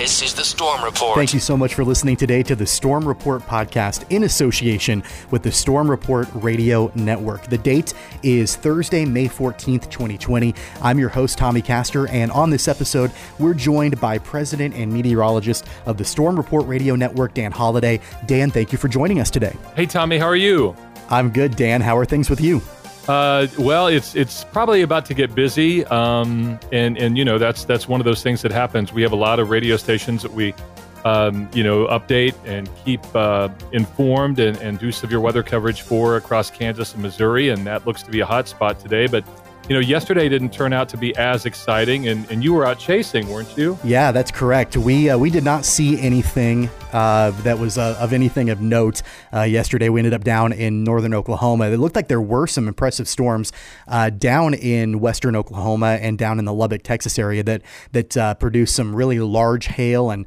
This is the Storm Report. Thank you so much for listening today to the Storm Report podcast in association with the Storm Report Radio Network. The date is Thursday, May 14th, 2020. I'm your host, Tommy Castor, and on this episode, we're joined by President and Meteorologist of the Storm Report Radio Network, Dan Holiday. Dan, thank you for joining us today. Hey, Tommy, how are you? I'm good, Dan. How are things with you? Uh, well, it's it's probably about to get busy, um, and and you know that's that's one of those things that happens. We have a lot of radio stations that we, um, you know, update and keep uh, informed and, and do severe weather coverage for across Kansas and Missouri, and that looks to be a hot spot today. But you know, yesterday didn't turn out to be as exciting, and, and you were out chasing, weren't you? Yeah, that's correct. We uh, we did not see anything uh, that was uh, of anything of note uh, yesterday. We ended up down in northern Oklahoma. It looked like there were some impressive storms uh, down in western Oklahoma and down in the Lubbock, Texas area that that uh, produced some really large hail and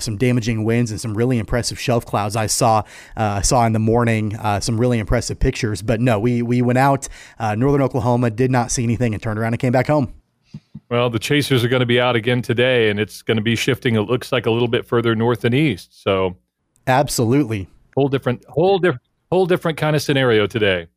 some damaging winds and some really impressive shelf clouds. I saw saw in the morning some really impressive pictures. But no, we we went out northern Oklahoma, did not see anything and turned around and came back home. Well, the Chasers are going to be out again today, and it's going to be shifting. It looks like a little bit further north and east. So, absolutely, whole different, whole different, whole different kind of scenario today.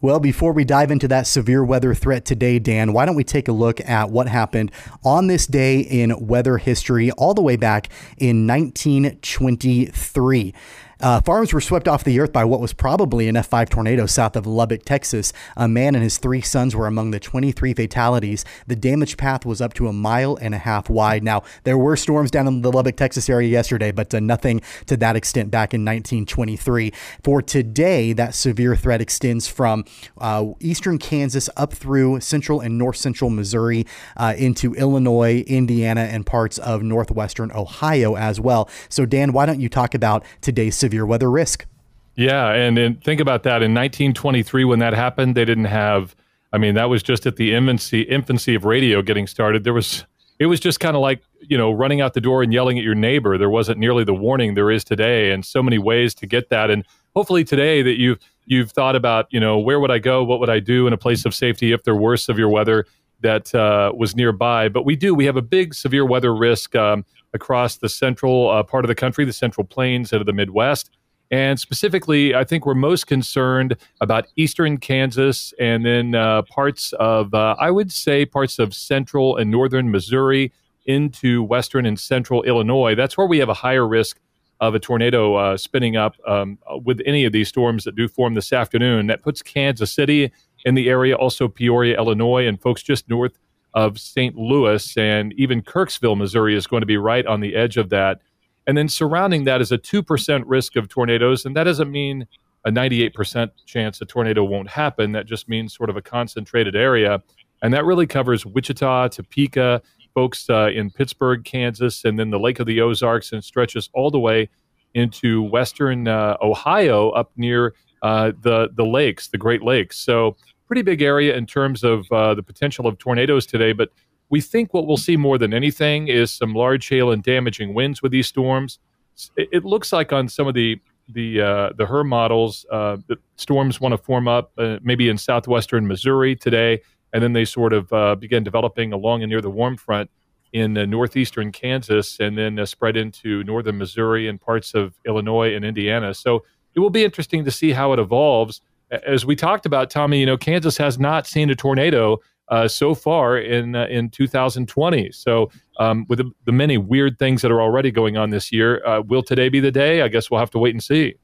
Well, before we dive into that severe weather threat today, Dan, why don't we take a look at what happened on this day in weather history all the way back in 1923? Uh, farms were swept off the earth by what was probably an F5 tornado south of Lubbock, Texas. A man and his three sons were among the 23 fatalities. The damage path was up to a mile and a half wide. Now, there were storms down in the Lubbock, Texas area yesterday, but uh, nothing to that extent back in 1923. For today, that severe threat extends from uh, eastern Kansas up through central and north central Missouri uh, into Illinois, Indiana, and parts of northwestern Ohio as well. So, Dan, why don't you talk about today's severe weather risk. Yeah, and, and think about that. In 1923, when that happened, they didn't have. I mean, that was just at the infancy infancy of radio getting started. There was it was just kind of like you know running out the door and yelling at your neighbor. There wasn't nearly the warning there is today, and so many ways to get that. And hopefully today that you've you've thought about you know where would I go, what would I do in a place of safety if there were severe weather that uh, was nearby. But we do we have a big severe weather risk. Um, across the central uh, part of the country, the central plains out of the Midwest. And specifically, I think we're most concerned about eastern Kansas and then uh, parts of, uh, I would say, parts of central and northern Missouri into western and central Illinois. That's where we have a higher risk of a tornado uh, spinning up um, with any of these storms that do form this afternoon. That puts Kansas City in the area, also Peoria, Illinois, and folks just north of St. Louis, and even Kirksville, Missouri, is going to be right on the edge of that. And then surrounding that is a 2% risk of tornadoes. And that doesn't mean a 98% chance a tornado won't happen. That just means sort of a concentrated area. And that really covers Wichita, Topeka, folks uh, in Pittsburg, Kansas, and then the Lake of the Ozarks, and stretches all the way into western uh, Ohio up near uh, the, the lakes, the Great Lakes. So pretty big area in terms of uh, the potential of tornadoes today. But we think what we'll see more than anything is some large hail and damaging winds with these storms. It, it looks like on some of the the uh, the HRRR models, uh, the storms want to form up uh, maybe in southwestern Missouri today, and then they sort of uh, begin developing along and near the warm front in uh, northeastern Kansas, and then spread into northern Missouri and parts of Illinois and Indiana. So it will be interesting to see how it evolves as we talked about, Tommy, you know, Kansas has not seen a tornado uh, so far in uh, in 2020. So, um, with the, the, many weird things that are already going on this year, uh, will today be the day? I guess we'll have to wait and see.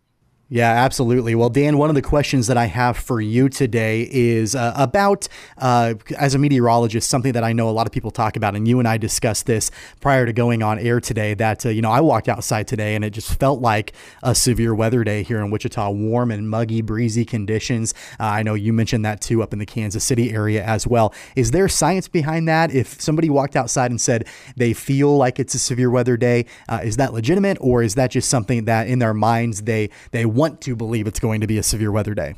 Yeah, absolutely. Well, Dan, one of the questions that I have for you today is uh, about, uh, as a meteorologist, something that I know a lot of people talk about, and you and I discussed this prior to going on air today. That uh, you know, I walked outside today and it just felt like a severe weather day here in Wichita, warm and muggy, breezy conditions. Uh, I know you mentioned that too up in the Kansas City area as well. Is there science behind that? If somebody walked outside and said they feel like it's a severe weather day, uh, is that legitimate, or is that just something that in their minds they they want to believe it's going to be a severe weather day.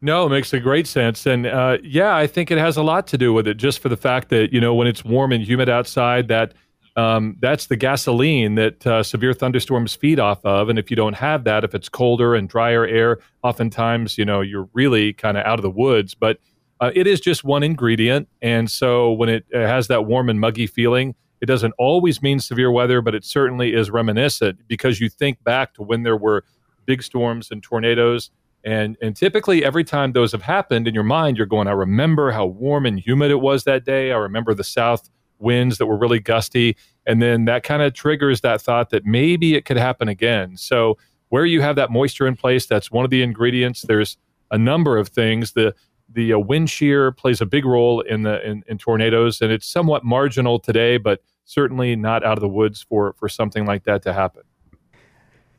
No, it makes a great sense. And uh, yeah, I think it has a lot to do with it, just for the fact that, you know, when it's warm and humid outside, that um, that's the gasoline that uh, severe thunderstorms feed off of. And if you don't have that, if it's colder and drier air, oftentimes, you know, you're really kind of out of the woods. But uh, it is just one ingredient. And so when it, it has that warm and muggy feeling, It doesn't always mean severe weather, but it certainly is reminiscent because you think back to when there were big storms and tornadoes. And, and typically, every time those have happened in your mind, you're going, I remember how warm and humid it was that day. I remember the south winds that were really gusty. And then that kind of triggers that thought that maybe it could happen again. So, where you have that moisture in place, that's one of the ingredients. There's a number of things. The the uh, wind shear plays a big role in the in, in, tornadoes, and it's somewhat marginal today, but certainly not out of the woods for for something like that to happen.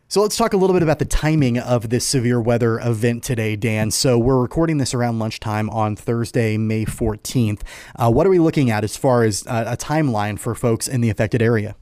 So let's talk a little bit about the timing of this severe weather event today, Dan. So we're recording this around lunchtime on Thursday, May 14th. Uh, what are we looking at as far as uh, a timeline for folks in the affected area?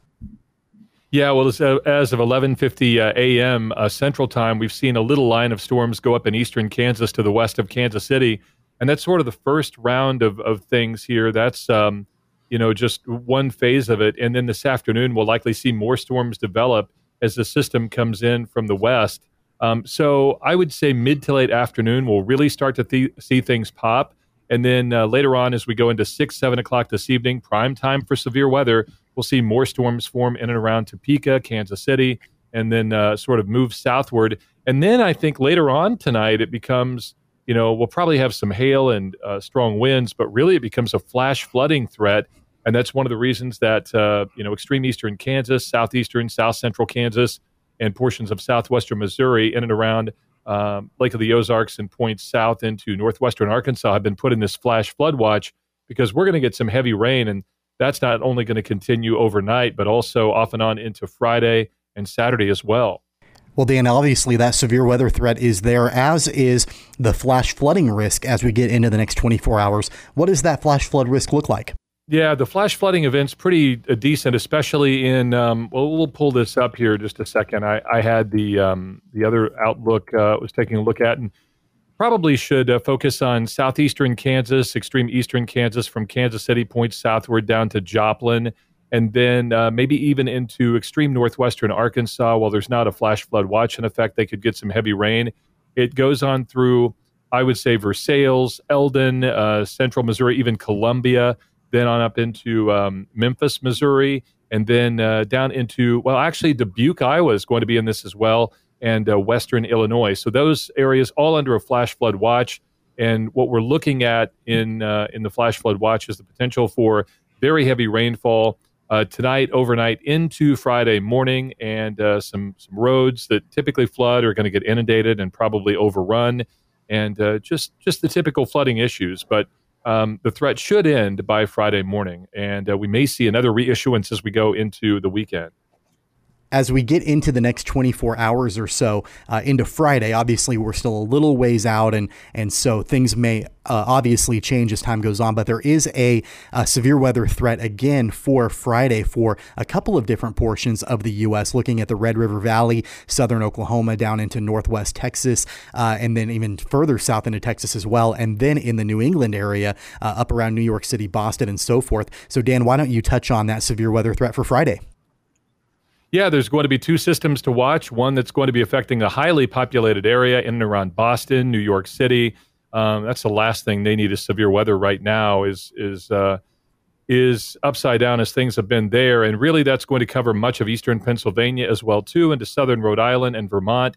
Yeah, well, as, uh, as of 11:50 uh, a.m. Uh, Central Time, we've seen a little line of storms go up in eastern Kansas to the west of Kansas City, and that's sort of the first round of, of things here. That's um, you know just one phase of it, and then this afternoon we'll likely see more storms develop as the system comes in from the west. Um, so I would say mid to late afternoon, we'll really start to th- see things pop. And then uh, later on, as we go into six, seven o'clock this evening, prime time for severe weather, we'll see more storms form in and around Topeka, Kansas City, and then uh, sort of move southward. And then I think later on tonight, it becomes, you know, we'll probably have some hail and uh, strong winds, but really it becomes a flash flooding threat and that's one of the reasons that uh, you know extreme eastern Kansas, southeastern, south central Kansas, and portions of southwestern Missouri in and around um, Lake of the Ozarks and points south into northwestern Arkansas have been put in this flash flood watch because we're going to get some heavy rain, and that's not only going to continue overnight, but also off and on into Friday and Saturday as well. Well, Dan, obviously that severe weather threat is there, as is the flash flooding risk as we get into the next 24 hours. What does that flash flood risk look like? Yeah, the flash flooding event's pretty uh, decent, especially in. Um, well, we'll pull this up here just a second. I, I had the um, the other outlook uh, was taking a look at, and probably should uh, focus on southeastern Kansas, extreme eastern Kansas, from Kansas City point southward down to Joplin, and then uh, maybe even into extreme northwestern Arkansas. While there's not a flash flood watch in effect, they could get some heavy rain. It goes on through, I would say, Versailles, Eldon, uh, central Missouri, even Columbia then on up into um, Memphis, Missouri, and then uh, down into, well, actually, Dubuque, Iowa is going to be in this as well, and uh, Western Illinois. So those areas all under a flash flood watch. And what we're looking at in uh, in the flash flood watch is the potential for very heavy rainfall uh, tonight, overnight, into Friday morning, and uh, some some roads that typically flood are going to get inundated and probably overrun, and uh, just just the typical flooding issues. But um, the threat should end by Friday morning, and uh, we may see another reissuance as we go into the weekend as we get into the next 24 hours or so uh, into Friday, obviously we're still a little ways out, and and so things may uh, obviously change as time goes on. But there is a, a, severe weather threat again for Friday for a couple of different portions of the U.S. Looking at the Red River Valley, southern Oklahoma, down into northwest Texas, uh, and then even further south into Texas as well, and then in the New England area, uh, up around New York City, Boston, and so forth. So Dan, why don't you touch on that severe weather threat for Friday? Yeah, there's going to be two systems to watch. One that's going to be affecting a highly populated area in and around Boston, New York City. Um, that's the last thing they need is severe weather right now. Is is uh, is upside down as things have been there, and really that's going to cover much of eastern Pennsylvania as well too, into southern Rhode Island and Vermont,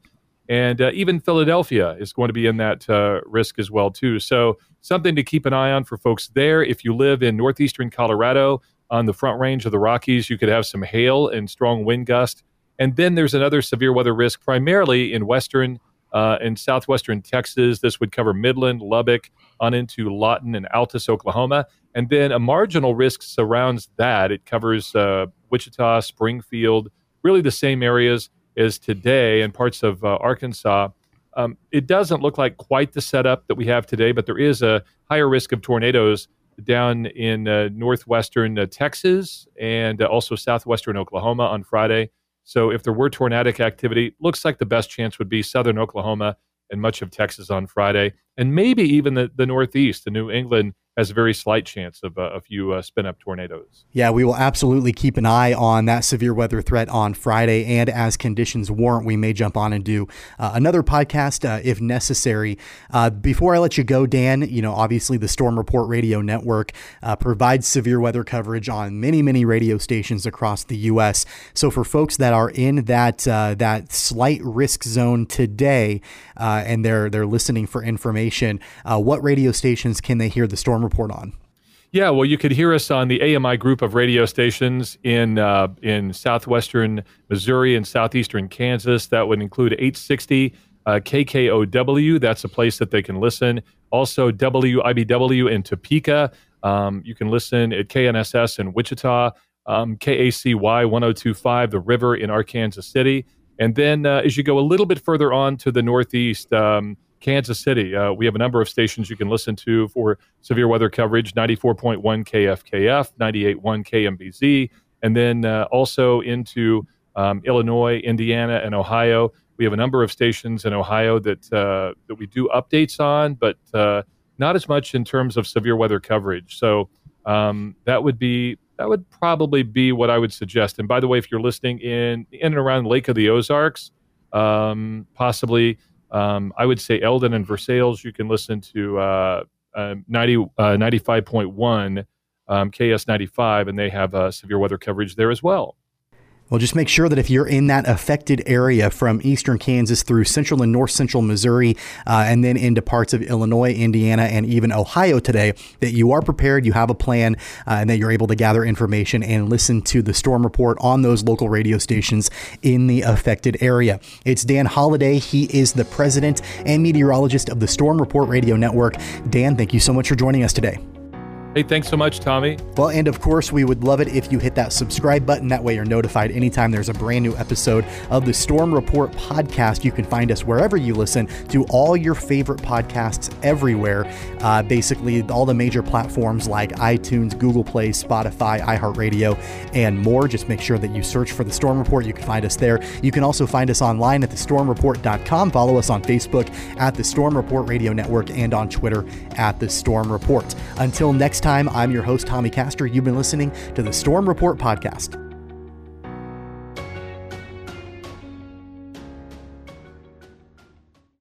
and uh, even Philadelphia is going to be in that uh, risk as well too. So something to keep an eye on for folks there. If you live in northeastern Colorado, on the front range of the Rockies, you could have some hail and strong wind gust. And then there's another severe weather risk, primarily in western uh, and southwestern Texas. This would cover Midland, Lubbock, on into Lawton and Altus, Oklahoma. And then a marginal risk surrounds that. It covers uh, Wichita, Springfield, really the same areas as today and parts of uh, Arkansas. Um, it doesn't look like quite the setup that we have today, but there is a higher risk of tornadoes down in uh, northwestern uh, Texas and uh, also southwestern Oklahoma on Friday. So if there were tornadic activity, looks like the best chance would be southern Oklahoma and much of Texas on Friday, and maybe even the, the Northeast, the New England has a very slight chance of uh, a few uh, spin up tornadoes. Yeah, we will absolutely keep an eye on that severe weather threat on Friday. And as conditions warrant, we may jump on and do uh, another podcast uh, if necessary. Uh, before I let you go, Dan, you know, obviously the Storm Report Radio Network uh, provides severe weather coverage on many, many radio stations across the U.S. So for folks that are in that that slight risk zone today and they're they're listening for information, what radio stations can they hear the Storm Report on? Yeah, well, you could hear us on the AMI group of radio stations in uh, in southwestern Missouri and southeastern Kansas. That would include 860 uh, KKOW. That's a place that they can listen. Also, WIBW in Topeka. Um, you can listen at KNSS in Wichita, um, KACY 1025, The River in Arkansas City. And then uh, as you go a little bit further on to the northeast, um, Kansas City. Uh, we have a number of stations you can listen to for severe weather coverage 94.1 KFKF, 98.1 KMBZ, and then uh, also into um, Illinois, Indiana, and Ohio. We have a number of stations in Ohio that, uh, that we do updates on, but uh, not as much in terms of severe weather coverage. So um, that would be that would probably be what I would suggest. And by the way, if you're listening in in and around Lake of the Ozarks, um, possibly um, I would say Eldon and Versailles, you can listen to uh, uh, 90, uh, 95.1 um, KS95, and they have uh, severe weather coverage there as well. Well, just make sure that if you're in that affected area from eastern Kansas through central and north central Missouri, uh, and then into parts of Illinois, Indiana, and even Ohio today, that you are prepared, you have a plan, uh, and that you're able to gather information and listen to the storm report on those local radio stations in the affected area. It's Dan Holiday. He is the president and meteorologist of the Storm Report Radio Network. Dan, thank you so much for joining us today. Hey, thanks so much, Tommy. Well, and of course, we would love it if you hit that subscribe button. That way, you're notified anytime there's a brand new episode of the Storm Report podcast. You can find us wherever you listen to all your favorite podcasts everywhere. Uh, basically, all the major platforms like iTunes, Google Play, Spotify, iHeartRadio, and more. Just make sure that you search for the Storm Report. You can find us there. You can also find us online at thestormreport.com. Follow us on Facebook at the Storm Report Radio Network and on Twitter at the Storm Report. Until next time, I'm your host, Tommy Castor. You've been listening to the Storm Report Podcast.